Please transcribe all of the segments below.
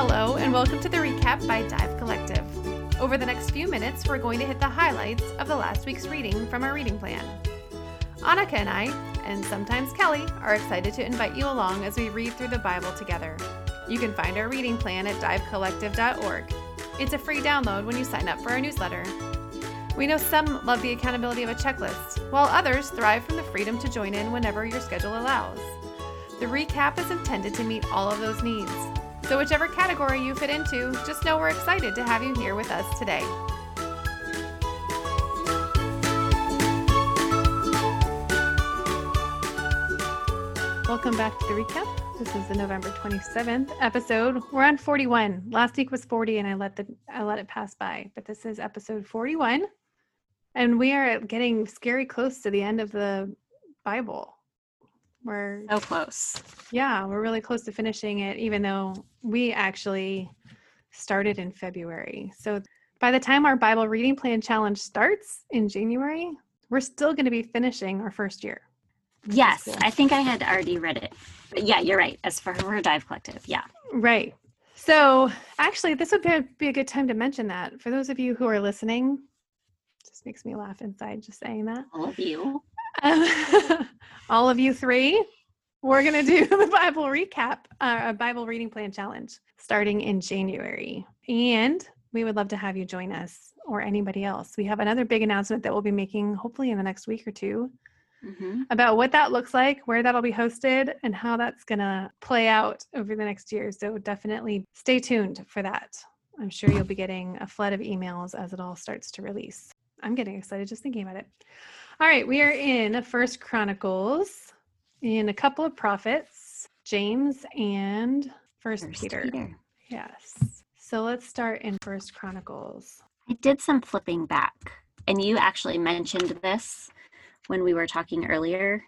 Hello, and welcome to the recap by Dive Collective. Over the next few minutes, we're going to hit the highlights of the last week's reading from our reading plan. Annika and I, and sometimes Kelly, are excited to invite you along as we read through the Bible together. You can find our reading plan at divecollective.org. It's a free download when you sign up for our newsletter. We know some love the accountability of a checklist, while others thrive from the freedom to join in whenever your schedule allows. The recap is intended to meet all of those needs. So, whichever category you fit into, just know we're excited to have you here with us today. Welcome back to the recap. This is the November 27th episode. We're on 41. Last week was 40 and I let the I let it pass by, but this is episode 41. And we are getting scary close to the end of the Bible. We're so close. Yeah, we're really close to finishing it, even though we actually started in February. So by the time our Bible reading plan challenge starts in January, we're still going to be finishing our first year. Yes. I think I had already read it. But yeah, you're right. As for her Dive Collective, yeah. Right. So actually, this would be a good time to mention that for those of you who are listening. Just makes me laugh inside just saying that. All of you. all of you three, we're going to do the Bible recap, uh, a Bible reading plan challenge starting in January. And we would love to have you join us or anybody else. We have another big announcement that we'll be making hopefully in the next week or 2 mm-hmm. about what that looks like, where that'll be hosted, and how that's going to play out over the next year. So definitely stay tuned for that. I'm sure you'll be getting a flood of emails as it all starts to release. I'm getting excited just thinking about it. All right, we are in First Chronicles in a couple of prophets, James and First, First Peter. Peter. Yes. So let's start in First Chronicles. I did some flipping back, and you actually mentioned this when we were talking earlier.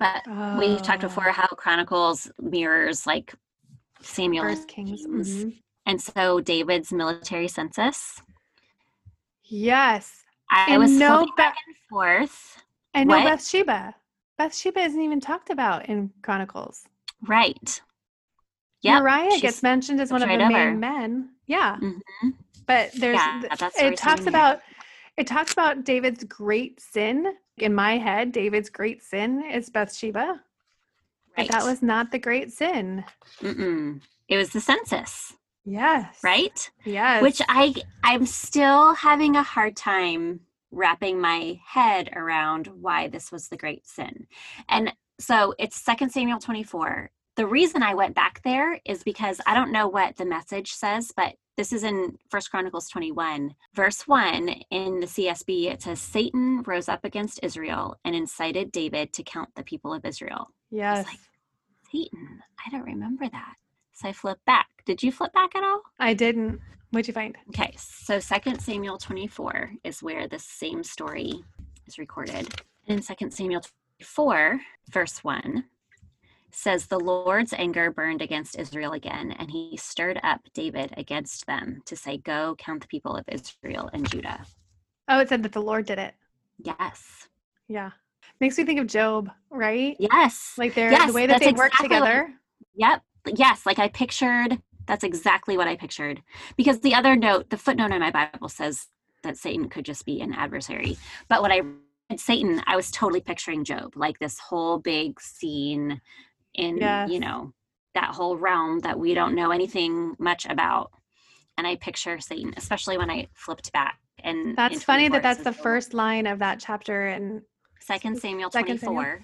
But oh. we talked before oh. how Chronicles mirrors like Samuel First Kings. Kings. Mm-hmm. And so David's military census. Yes. I and was no back and forth. And no Bathsheba. Bathsheba isn't even talked about in Chronicles. Right. Yeah. Uriah gets mentioned as one of the main over. men. Yeah. Mm-hmm. But there's yeah, it talks about it talks about David's great sin. In my head, David's great sin is Bathsheba. Right. But that was not the great sin. Mm-mm. It was the census. Yes. Right? Yes. Which I I'm still having a hard time wrapping my head around why this was the great sin. And so it's Second Samuel 24. The reason I went back there is because I don't know what the message says, but this is in First Chronicles 21, verse 1 in the CSB. It says, Satan rose up against Israel and incited David to count the people of Israel. Yes. Like, Satan, I don't remember that. So I flipped back. Did you flip back at all? I didn't. What'd you find? Okay, so Second Samuel 24 is where this same story is recorded. And in Second Samuel 24, verse 1, says, The Lord's anger burned against Israel again, and he stirred up David against them to say, Go count the people of Israel and Judah. Oh, it said that the Lord did it. Yes. Yeah. Makes me think of Job, right? Yes. Like they're yes, the way that they exactly work together. What, yep yes, like I pictured, that's exactly what I pictured. Because the other note, the footnote in my Bible says that Satan could just be an adversary. But when I read Satan, I was totally picturing Job, like this whole big scene in, yes. you know, that whole realm that we don't know anything much about. And I picture Satan, especially when I flipped back. And that's funny that that's the first line of that chapter in Second Samuel 24. Samuel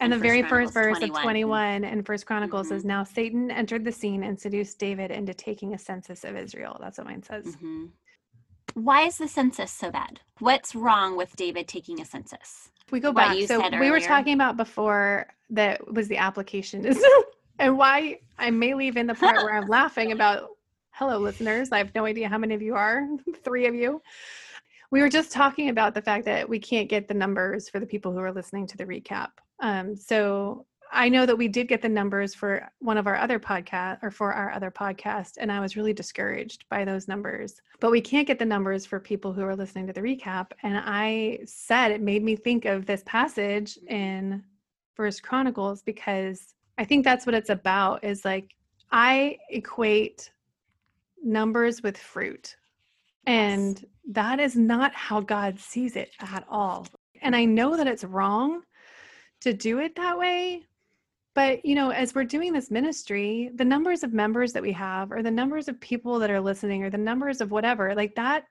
and, the very first verse 21. of 21 in First Chronicles mm-hmm. says, Now Satan entered the scene and seduced David into taking a census of Israel. That's what mine says. Mm-hmm. Why is the census so bad? What's wrong with David taking a census? We go back. So we were talking about before that was the application and why I may leave in the part where I'm laughing about hello listeners. I have no idea how many of you are, three of you. We were just talking about the fact that we can't get the numbers for the people who are listening to the recap. Um, so I know that we did get the numbers for one of our other podcast or for our other podcast, and I was really discouraged by those numbers. But we can't get the numbers for people who are listening to the recap. And I said it made me think of this passage in First Chronicles because I think that's what it's about. Is like I equate numbers with fruit. And that is not how God sees it at all. And I know that it's wrong to do it that way. But, you know, as we're doing this ministry, the numbers of members that we have, or the numbers of people that are listening, or the numbers of whatever, like that,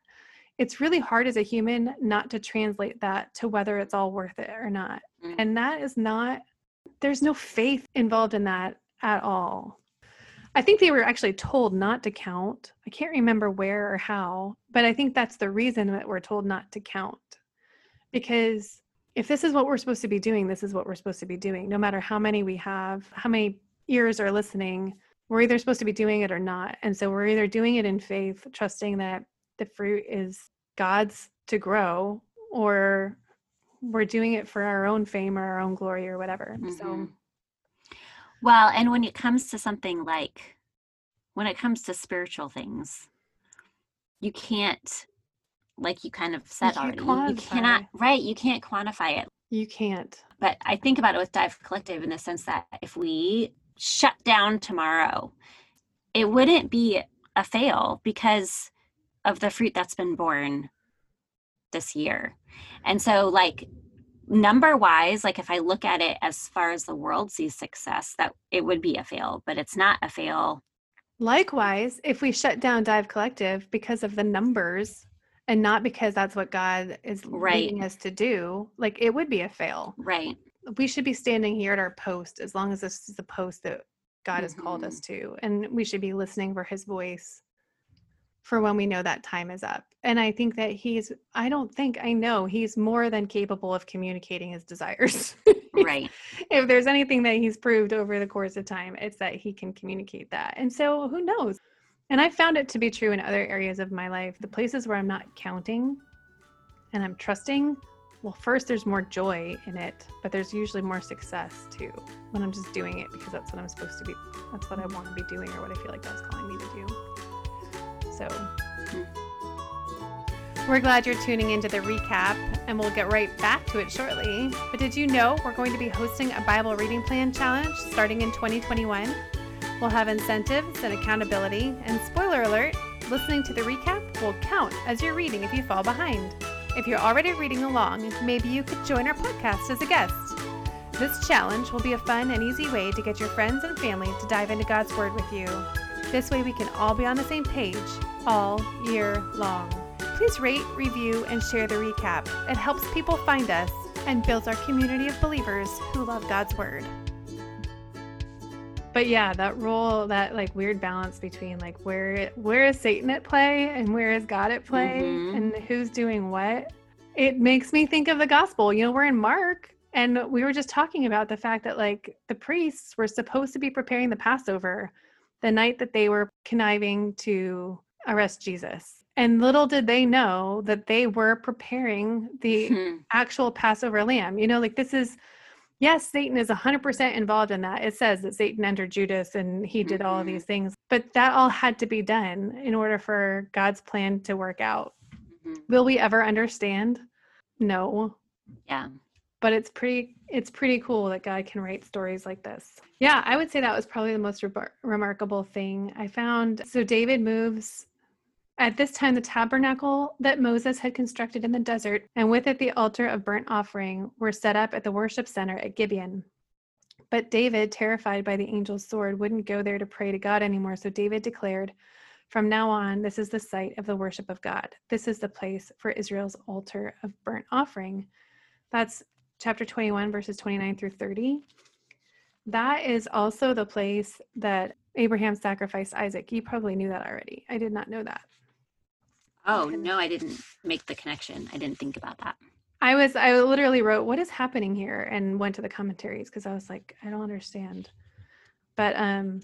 it's really hard as a human not to translate that to whether it's all worth it or not. Mm. And that is not, there's no faith involved in that at all. I think they were actually told not to count. I can't remember where or how, but I think that's the reason that we're told not to count. Because if this is what we're supposed to be doing, this is what we're supposed to be doing. No matter how many we have, how many ears are listening, we're either supposed to be doing it or not. And so we're either doing it in faith, trusting that the fruit is God's to grow, or we're doing it for our own fame or our own glory or whatever. Mm-hmm. So well, and when it comes to something like when it comes to spiritual things, you can't like you kind of said you already. You cannot right, you can't quantify it. You can't. But I think about it with Dive Collective in the sense that if we shut down tomorrow, it wouldn't be a fail because of the fruit that's been born this year. And so like number wise like if i look at it as far as the world sees success that it would be a fail but it's not a fail likewise if we shut down dive collective because of the numbers and not because that's what god is right. leading us to do like it would be a fail right we should be standing here at our post as long as this is the post that god mm-hmm. has called us mm-hmm. to and we should be listening for his voice for when we know that time is up. And I think that he's, I don't think, I know he's more than capable of communicating his desires. right. if there's anything that he's proved over the course of time, it's that he can communicate that. And so who knows? And I found it to be true in other areas of my life. The places where I'm not counting and I'm trusting, well, first, there's more joy in it, but there's usually more success too when I'm just doing it because that's what I'm supposed to be, that's what I want to be doing or what I feel like God's calling me to do. So we're glad you're tuning into the recap, and we'll get right back to it shortly. But did you know we're going to be hosting a Bible reading plan challenge starting in 2021? We'll have incentives and accountability, and spoiler alert, listening to the recap will count as you're reading if you fall behind. If you're already reading along, maybe you could join our podcast as a guest. This challenge will be a fun and easy way to get your friends and family to dive into God's Word with you. This way, we can all be on the same page all year long. Please rate, review, and share the recap. It helps people find us and builds our community of believers who love God's Word. But yeah, that role, that like weird balance between like where where is Satan at play and where is God at play mm-hmm. and who's doing what. It makes me think of the gospel. You know, we're in Mark and we were just talking about the fact that like the priests were supposed to be preparing the Passover the night that they were conniving to arrest Jesus. And little did they know that they were preparing the hmm. actual Passover lamb. You know, like this is, yes, Satan is 100% involved in that. It says that Satan entered Judas and he did all of mm-hmm. these things, but that all had to be done in order for God's plan to work out. Mm-hmm. Will we ever understand? No. Yeah but it's pretty it's pretty cool that god can write stories like this yeah i would say that was probably the most re- remarkable thing i found so david moves at this time the tabernacle that moses had constructed in the desert and with it the altar of burnt offering were set up at the worship center at gibeon but david terrified by the angel's sword wouldn't go there to pray to god anymore so david declared from now on, this is the site of the worship of God. This is the place for Israel's altar of burnt offering. That's chapter 21, verses 29 through 30. That is also the place that Abraham sacrificed Isaac. You probably knew that already. I did not know that. Oh, no, I didn't make the connection. I didn't think about that. I was, I literally wrote, What is happening here? and went to the commentaries because I was like, I don't understand. But um,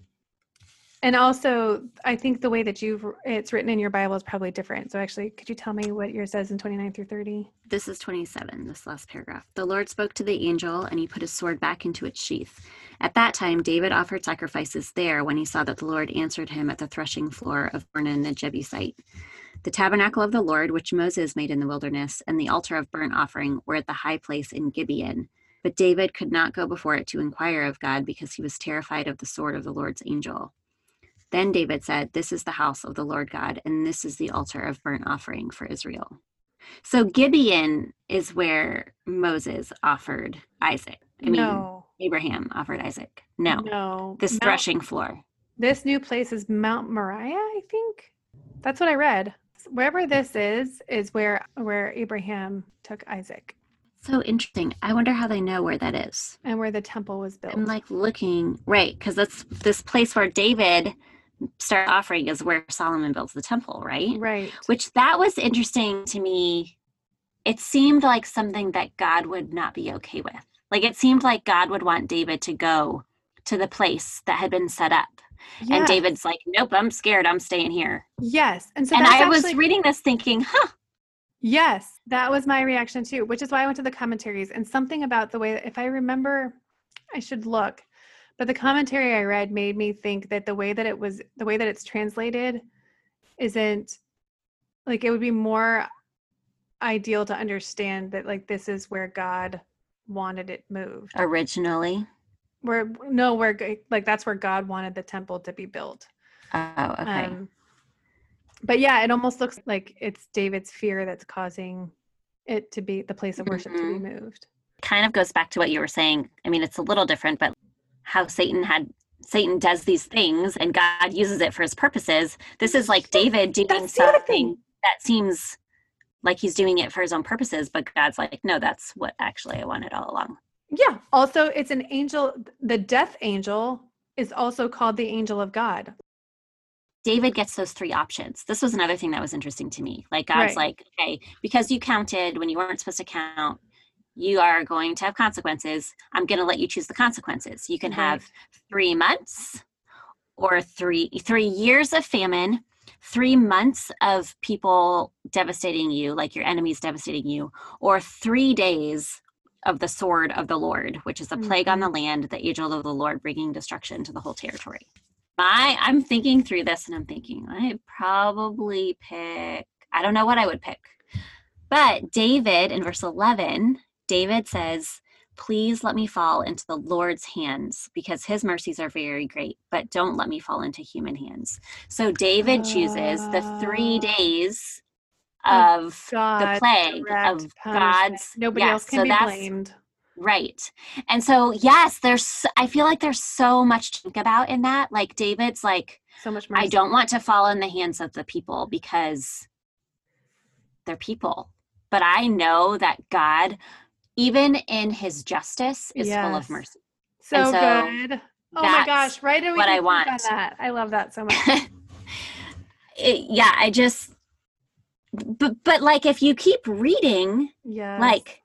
and also, I think the way that you've it's written in your Bible is probably different. So actually, could you tell me what yours says in 29 through 30? This is 27, this last paragraph. The Lord spoke to the angel, and he put his sword back into its sheath. At that time, David offered sacrifices there when he saw that the Lord answered him at the threshing floor of Ornan the Jebusite. The tabernacle of the Lord, which Moses made in the wilderness, and the altar of burnt offering were at the high place in Gibeon. But David could not go before it to inquire of God because he was terrified of the sword of the Lord's angel. Then David said, This is the house of the Lord God, and this is the altar of burnt offering for Israel. So Gibeon is where Moses offered Isaac. I mean, no. Abraham offered Isaac. No, No. this Mount- threshing floor. This new place is Mount Moriah, I think. That's what I read. Wherever this is, is where where Abraham took Isaac So interesting. I wonder how they know where that is. and where the temple was built. I'm like looking, right, because that's this place where David started offering is where Solomon builds the temple, right? right. Which that was interesting to me. It seemed like something that God would not be okay with. Like it seemed like God would want David to go to the place that had been set up. And David's like, nope, I'm scared. I'm staying here. Yes. And so and I was reading this thinking, huh, Yes, that was my reaction too, which is why I went to the commentaries and something about the way, if I remember, I should look, but the commentary I read made me think that the way that it was, the way that it's translated isn't like it would be more ideal to understand that like this is where God wanted it moved. originally. Where, no, where, like that's where God wanted the temple to be built. Oh, okay. Um, but yeah, it almost looks like it's David's fear that's causing it to be the place of worship to be moved. kind of goes back to what you were saying. I mean, it's a little different, but how Satan had Satan does these things and God uses it for his purposes. This is like David doing That's something that seems like he's doing it for his own purposes, but God's like, no, that's what actually I wanted all along. Yeah. Also, it's an angel. The death angel is also called the angel of God. David gets those three options. This was another thing that was interesting to me. Like God's Right. like, okay, because you counted when you weren't supposed to count, you are going to have consequences. I'm going to let you choose the consequences. You can Right. have three months or three three years of famine, three months of people devastating you, like your enemies devastating you, or three days of the sword of the Lord, which is a plague on the land, the angel of the Lord bringing destruction to the whole territory. My, I'm thinking through this and I'm thinking, I'd probably pick, I don't know what I would pick. But David in verse 11, David says, Please let me fall into the Lord's hands because his mercies are very great, but don't let me fall into human hands. So David chooses the three Ah. days Oh of of God, the plague of punishment. God's. Nobody yes, else can so be blamed. Right. And so, yes, there's, I feel like there's so much to think about in that. Like, David's like, So much I don't want to fall in the hands of the people because they're people. But I know that God, even in his justice, is full of mercy. So, so good. Oh my gosh! Right? away what I want. That I love that so much. It- yeah, I just, but, but like if you keep reading, Yeah. like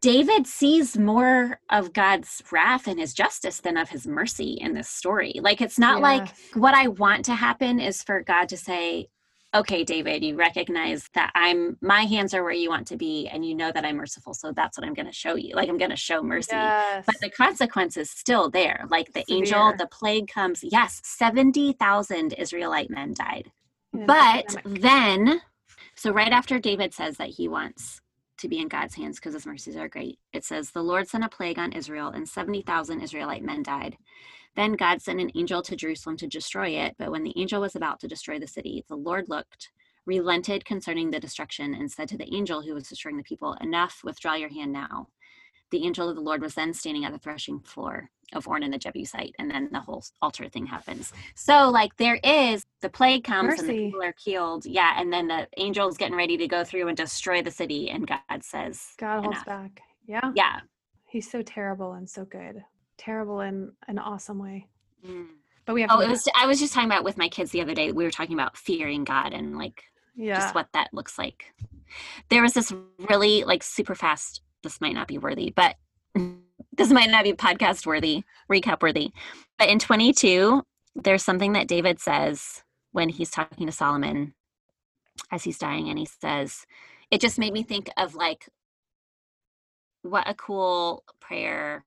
David sees more of God's wrath and his justice than of his mercy in this story. Like it's not like what I want to happen is for God to say, "Okay, David, you recognize that I'm my hands are where you want to be and you know that I'm merciful, so that's what I'm going to show you. Like I'm going to show mercy." Yes. But the consequence is still there. Like the angel, the plague comes. Yes, 70,000 Israelite men died. Yeah, But then, so right after David says that he wants to be in God's hands because his mercies are great, it says, The Lord sent a plague on Israel, and 70,000 Israelite men died. Then God sent an angel to Jerusalem to destroy it. But when the angel was about to destroy the city, the Lord looked, relented concerning the destruction, and said to the angel who was destroying the people, Enough, withdraw your hand now. The angel of the Lord was then standing at the threshing floor of Ornan in the Jebusite, and then the whole altar thing happens. So, like, there is the plague comes and the people are killed. Yeah, and then the angel's getting ready to go through and destroy the city, and God says, God holds enough. back. Yeah. Yeah. He's so terrible and so good. Terrible in an awesome way. Mm. But we have Oh, it was. I was just talking about with my kids the other day. We were talking about fearing God and like yeah. just what that looks like. There was this really like super fast. This might not be worthy, but this might not be podcast worthy, recap worthy. But in 22, there's something that David says when he's talking to Solomon as he's dying, and he says, "It just made me think of like what a cool prayer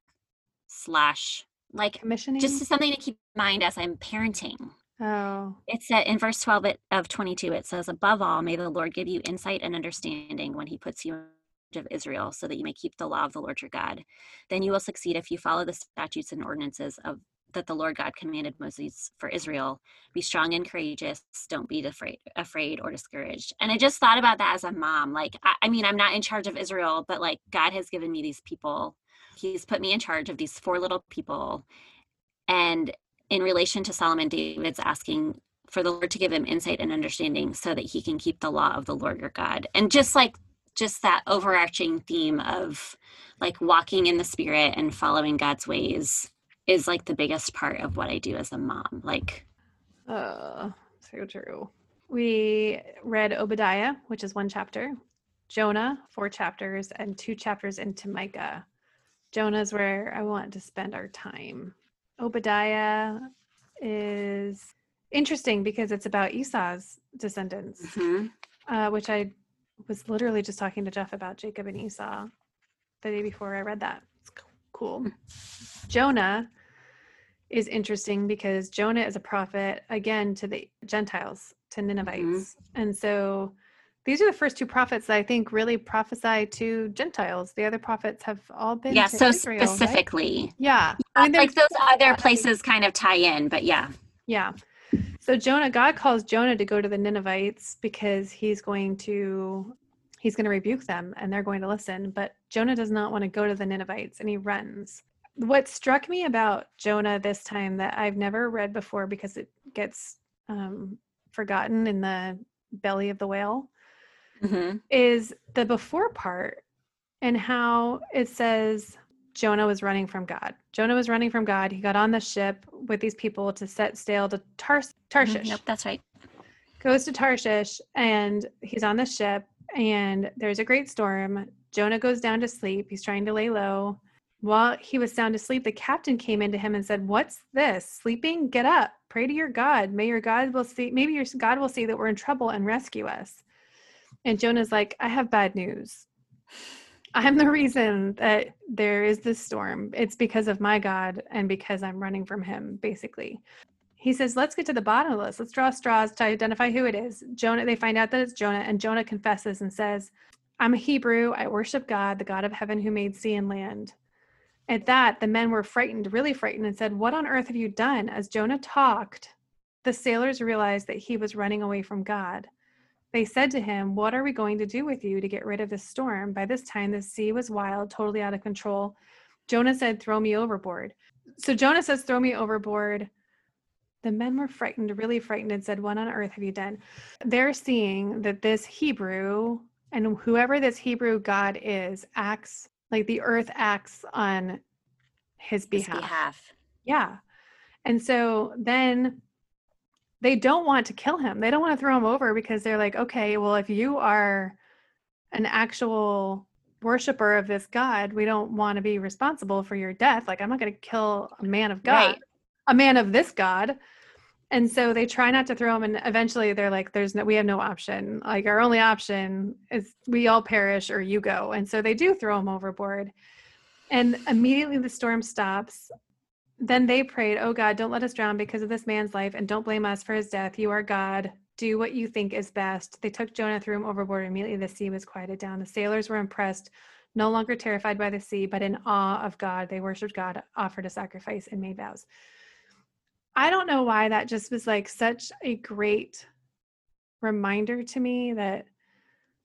slash like commissioning. just something to keep in mind as I'm parenting." oh. It's said in verse 12 of 22, it says, Above all, may the Lord give you insight and understanding when he puts you of Israel, so that you may keep the law of the Lord your God. Then you will succeed if you follow the statutes and ordinances of that the Lord God commanded Moses for Israel be strong and courageous, don't be afraid, afraid or discouraged. And I just thought about that as a mom. Like, I, I mean, I'm not in charge of Israel, but like God has given me these people. He's put me in charge of these four little people. And in relation to Solomon, David's asking for the Lord to give him insight and understanding so that he can keep the law of the Lord your God. And just like just that overarching theme of like walking in the spirit and following God's ways is like the biggest part of what I do as a mom. Like uh so true. We read Obadiah, which is one chapter, Jonah, four chapters, and two chapters into Micah. Jonah's where I want to spend our time. Obadiah is interesting because it's about Esau's descendants, mhm. uh, which I was literally just talking to Jeff about Jacob and Esau the day before I read that. It's cool. Jonah is interesting because Jonah is a prophet again to the Gentiles, to Ninevites. And so these are the first two prophets that I think really prophesy to Gentiles. The other prophets have all been yeah, so Israel, right? specifically. Yeah. Uh, mean, like those other places kind of tie in, but yeah. Yeah. So Jonah, God calls Jonah to go to the Ninevites because he's going to he's going to rebuke them and they're going to listen. But Jonah does not want to go to the Ninevites and he runs. What struck me about Jonah this time that I've never read before because it gets um, forgotten in the belly of the whale Mhm. is the before part and how it says Jonah was running from God. Jonah was running from God. He got on the ship with these people to set sail to Tars- Tarshish. Mhm. Nope, that's right. Goes to Tarshish and he's on the ship and there's a great storm. Jonah goes down to sleep. He's trying to lay low. While he was sound asleep, the captain came into him and said, "What's this? Sleeping? Get up. Pray to your God. May your God will see maybe your God will see that we're in trouble and rescue us." And Jonah's like, "I have bad news. I'm the reason that there is this storm. It's because of my God and because I'm running from him, basically. He says, Let's get to the bottom of this. Let's draw straws to identify who it is. Jonah, they find out that it's Jonah, and Jonah confesses and says, I'm a Hebrew. I worship God, the God of heaven who made sea and land. At that, the men were frightened, really frightened, and said, What on earth have you done? As Jonah talked, the sailors realized that he was running away from God. They said to him, What are we going to do with you to get rid of this storm? By this time, the sea was wild, totally out of control. Jonah said, Throw me overboard. So Jonah says, Throw me overboard. The men were frightened, really frightened, and said, What on earth have you done? They're seeing that this Hebrew and whoever this Hebrew God is acts like the earth acts on his His behalf. behalf. Yeah. And so then they don't want to kill him. They don't want to throw him over because they're like, okay, well, if you are an actual worshiper of this God, we don't want to be responsible for your death. Like, I'm not going to kill a man of God, Right. a man of this God. And so they try not to throw him. And eventually they're like, there's no, we have no option. Like, our only option is we all perish or you go. And so they do throw him overboard. And immediately the storm stops. Then they prayed, Oh God, don't let us drown because of this man's life, and don't blame us for his death. You are God. Do what you think is best. They took Jonah, threw him overboard. Immediately the sea was quieted down. The sailors were impressed, no longer terrified by the sea, but in awe of God. They worshiped God, offered a sacrifice, and made vows. I don't know why that just was like such a great reminder to me that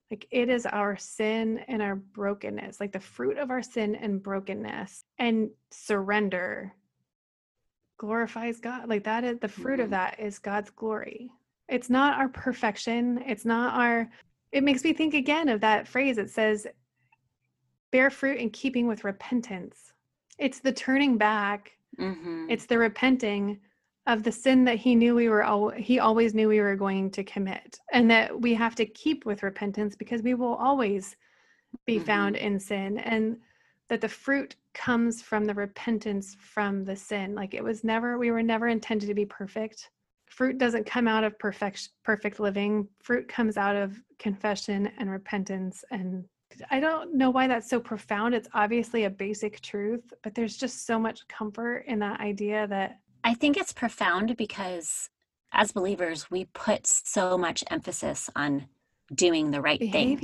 like it is our sin and our brokenness, like the fruit of our sin and brokenness and surrender glorifies God. Like that is the fruit of Mhm. that is God's glory. It's not our perfection. It's not our, it makes me think again of that phrase. It says, bear fruit in keeping with repentance. It's the turning back Mhm. it's the repenting of the sin that he knew we were al- he always knew we were going to commit and that we have to keep with repentance because we will always be mm-hmm. found in sin and that the fruit comes from the repentance from the sin. Like it was never we were never intended to be perfect. Fruit doesn't come out of perfect perfect living. Fruit comes out of confession and repentance and I don't know why that's so profound. It's obviously a basic truth, but there's just so much comfort in that idea that I think it's profound because as believers, we put so much emphasis on doing the right thing.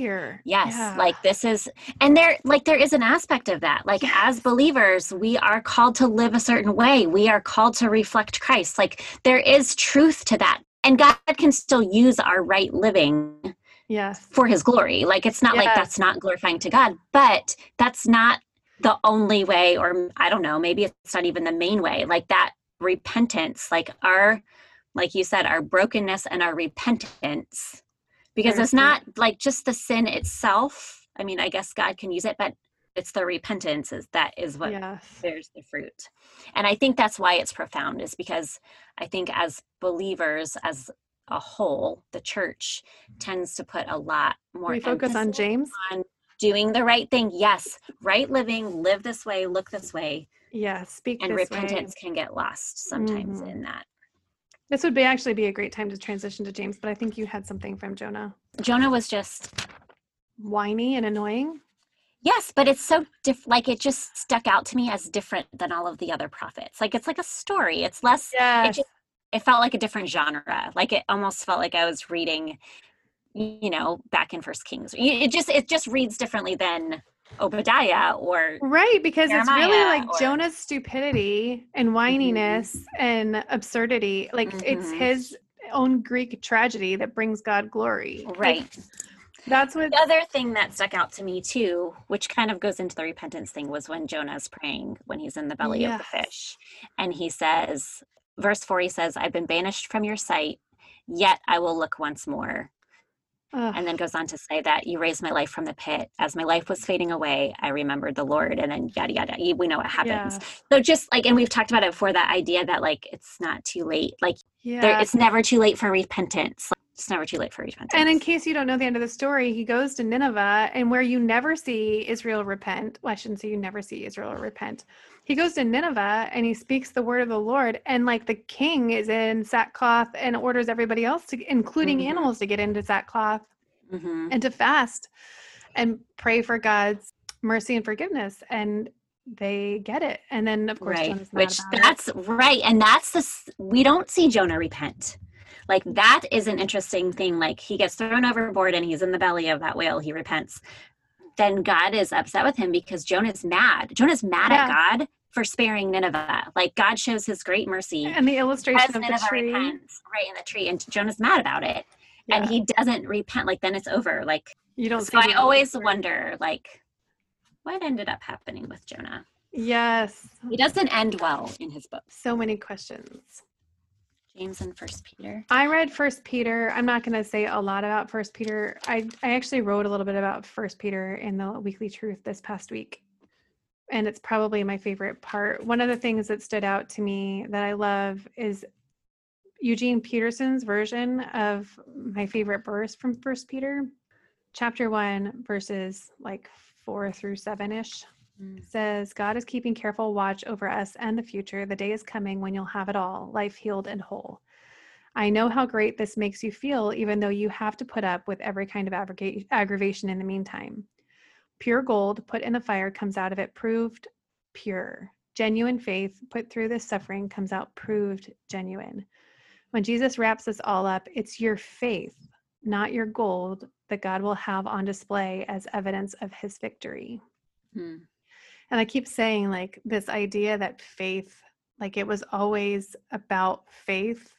Yes, Yeah. like this is, and there, like there is an aspect of that. Like as believers, we are called to live a certain way. We are called to reflect Christ. Like there is truth to that, and God can still use our right living Yes. for His glory. Like it's not like that's not glorifying to God, but that's not the only way, or I don't know, maybe it's not even the main way. Like that repentance, like our, like you said, our brokenness and our repentance because it's not like just the sin itself. I mean, I guess God can use it, but it's the repentance is that is what Yes. bears the fruit. And I think that's why it's profound, is because I think as believers, as a whole, the church mm-hmm. tends to put a lot more we focus on James. on doing the right thing. Yes, right living, live this way, look this way, Yes. Speak and repentance way. can get lost sometimes Mhm. in that. This would be actually be a great time to transition to James, but I think you had something from Jonah. Jonah was just Whiny and annoying. Yes, but it's so diff like it just stuck out to me as different than all of the other prophets. Like it's like a story. It's less it just it felt like a different genre. Like it almost felt like I was reading you know, back in First Kings. It just it just reads differently than Obadiah or Right, because it's really like or- Mm-hmm. Jonah's stupidity and whininess and absurdity. Like it's Mhm. his own Greek tragedy that brings God glory. Like, right. that's what The other thing that stuck out to me too, which kind of goes into the repentance thing, was when Jonah's praying when he's in the belly of the fish. And he says, verse 4, he says, I've been banished from your sight, yet I will look once more. Ugh, And then goes on to say that you raised my life from the pit. As my life was fading away, I remembered the Lord. And then yada, yada. We know what happens. yes. So just like, and we've talked about it before that idea that like it's not too late. Like Yeah. there, it's never too late for repentance. Like, it's never too late for repentance. And in case you don't know the end of the story, he goes to Nineveh, and where you never see Israel repent, well, I shouldn't say you never see Israel repent. He goes to Nineveh and he speaks the word of the Lord, and like the king is in sackcloth and orders everybody else to, including Mhm. animals, to get into sackcloth Mhm. and to fast and pray for God's mercy and forgiveness. And they get it. And then, of course, right which about it. that's right and that's the we don't see jonah repent like that is an interesting thing like he gets thrown overboard and he's in the belly of that whale he repents then god is upset with him because jonah's mad jonah's mad Yeah. at god for sparing nineveh like god shows his great mercy And the illustration of the nineveh tree. repents right in the tree and jonah's mad about it Yeah. and he doesn't repent like then it's over like you don't so i always wonder like what ended up happening with jonah Yes. he doesn't end well in his book So many questions. James and First Peter. I read First Peter. I'm not going to say a lot about First Peter. I I actually wrote a little bit about First Peter in the Weekly Truth this past week, and it's probably my favorite part. One of the things that stood out to me that I love is Eugene Peterson's version of my favorite verse from First Peter, chapter one, verses like four through seven ish mm. says, God is keeping careful watch over us and the future. The day is coming when you'll have it all, life healed and whole. I know how great this makes you feel, even though you have to put up with every kind of aggravation in the meantime. Pure gold put in the fire comes out of it proved pure. Genuine faith put through this suffering comes out proved genuine. When Jesus wraps us all up, it's your faith, not your gold, that God will have on display as evidence of his victory. Hmm. And I keep saying, like, this idea that faith, like, it was always about faith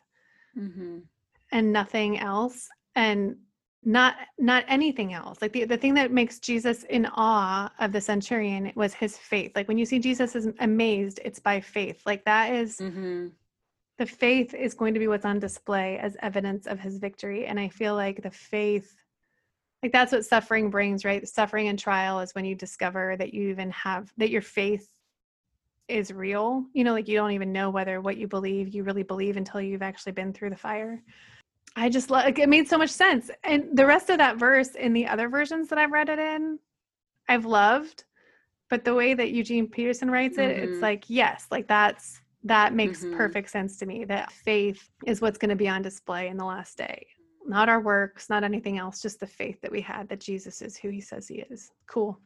Mm-hmm. and nothing else and not not anything else. Like the, the thing that makes jesus in awe of the centurion was his faith. Like when you see jesus is amazed it's by faith. Like that is Mm-hmm. the faith is going to be what's on display as evidence of his victory. And i feel like the faith like that's what suffering brings right? Suffering and trial is when you discover that you even have that your faith is real. You know like you don't even know whether what you believe you really believe until you've actually been through the fire i just like it made so much sense and the rest of that verse in the other versions that i've read it in i've loved but the way that eugene peterson writes it Mhm. it's like yes like that's that makes Mhm. perfect sense to me that faith is what's going to be on display in the last day not our works not anything else just the faith that we had that jesus is who he says he is cool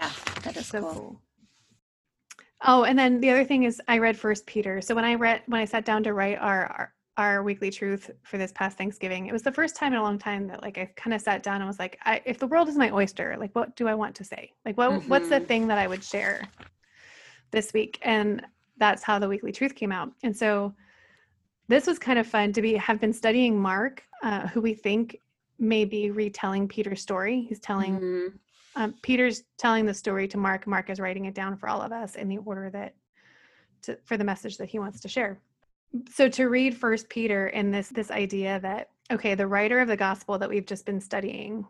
Yeah, that is so cool. cool. Oh, and then the other thing is I read First Peter. So when I read when I sat down to write our our, our weekly truth for this past Thanksgiving, it was the first time in a long time that like I kind of sat down and was like, I, if the world is my oyster, like what do I want to say? Like what mm-hmm. what's the mm-hmm. thing that I would share this week? And that's how the weekly truth came out. And so this was kind of fun to be have been studying Mark, uh, who we think may be retelling Peter's story. He's telling mm-hmm. um, Peter's telling the story to Mark. Mark is writing it down for all of us in the order that to, for the message that he wants to share. So to read First Peter in this this idea that okay, the writer of the gospel that we've just been studying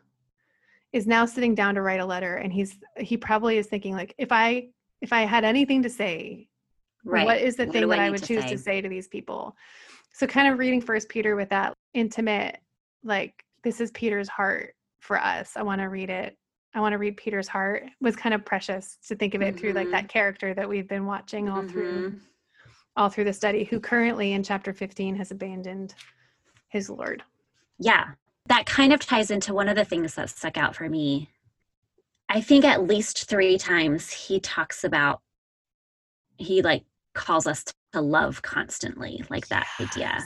is now sitting down to write a letter, and he's he probably is thinking like if I if I had anything to say, right. what is the what thing that I, I would to choose say? to say to these people? So kind of reading First Peter with that intimate like this is Peter's heart for us. I want to read it. I want to read Peter's heart was kind of precious to think of it mm-hmm. through like that mm-hmm. character that we've been watching all mm-hmm. through all through the study who currently in chapter 15 has abandoned his lord. Yeah. That kind of ties into one of the things that stuck out for me. I think at least 3 times he talks about he like calls us to love constantly like that yes. idea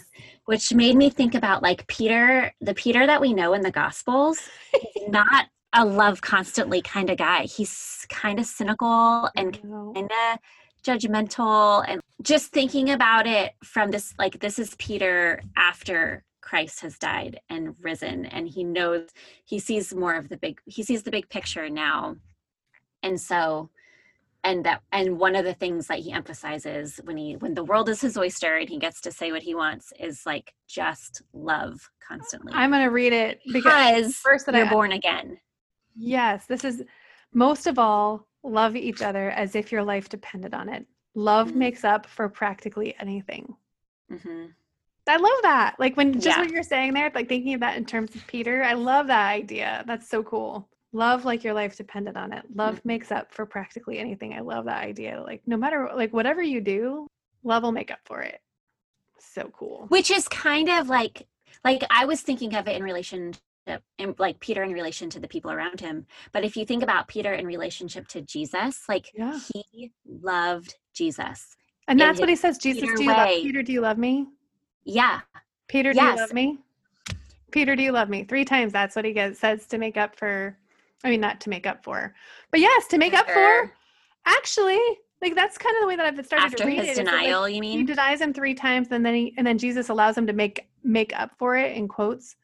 which made me think about like peter the peter that we know in the gospels not a love constantly kind of guy he's kind of cynical and kind of judgmental and just thinking about it from this like this is peter after christ has died and risen and he knows he sees more of the big he sees the big picture now. And so and that and one of the things that he emphasizes when he when the world is his oyster and he gets to say what he wants is like just love constantly. I'm going to read it because first that you're I, born again. Yes this is most of all love each other as if your life depended on it. Love mm-hmm. makes up for practically anything. Mm-hmm. i love that. Like when just yeah. what you're saying there like thinking of that in terms of peter i love that idea. That's so cool. Love like your life depended on it. Love mm-hmm. makes up for practically anything. I love that idea. Like no matter like whatever you do love will make up for it. So cool. Which is kind of like like i was thinking of it in relation to in, like peter in relation to the people around him but if you think about peter in relationship to jesus like yeah. he loved jesus and that's what he says jesus peter do you way. love peter do you love me yeah peter do yes. you love me peter do you love me three times that's what he gets, says to make up for I mean, not to make up for, but yes, to make for up for. Actually, like that's kind of the way that I've started After to read his it. denial, like, you mean? He denies him three times, and then he and then Jesus allows him to make make up for it in quotes.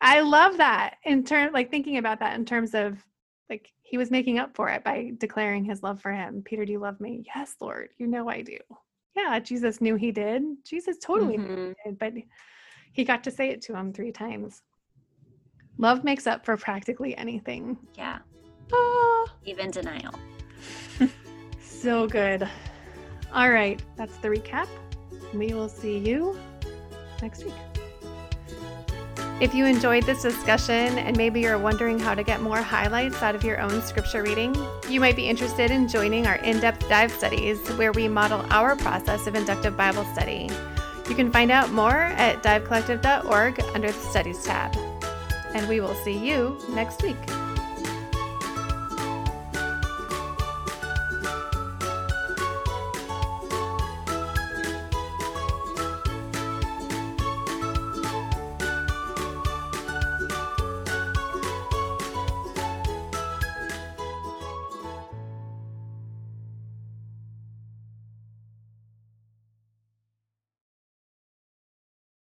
I love that in terms, like thinking about that in terms of like he was making up for it by declaring his love for him. Peter, do you love me? Yes, Lord. You know I do. Yeah, Jesus knew he did. Jesus totally mm-hmm. knew he did, but he got to say it to him three times. Love makes up for practically anything. Yeah. Ah. Even denial. so good. All right, that's the recap. We will see you next week. If you enjoyed this discussion and maybe you're wondering how to get more highlights out of your own scripture reading, you might be interested in joining our in depth dive studies where we model our process of inductive Bible study. You can find out more at divecollective.org under the Studies tab and we will see you next week.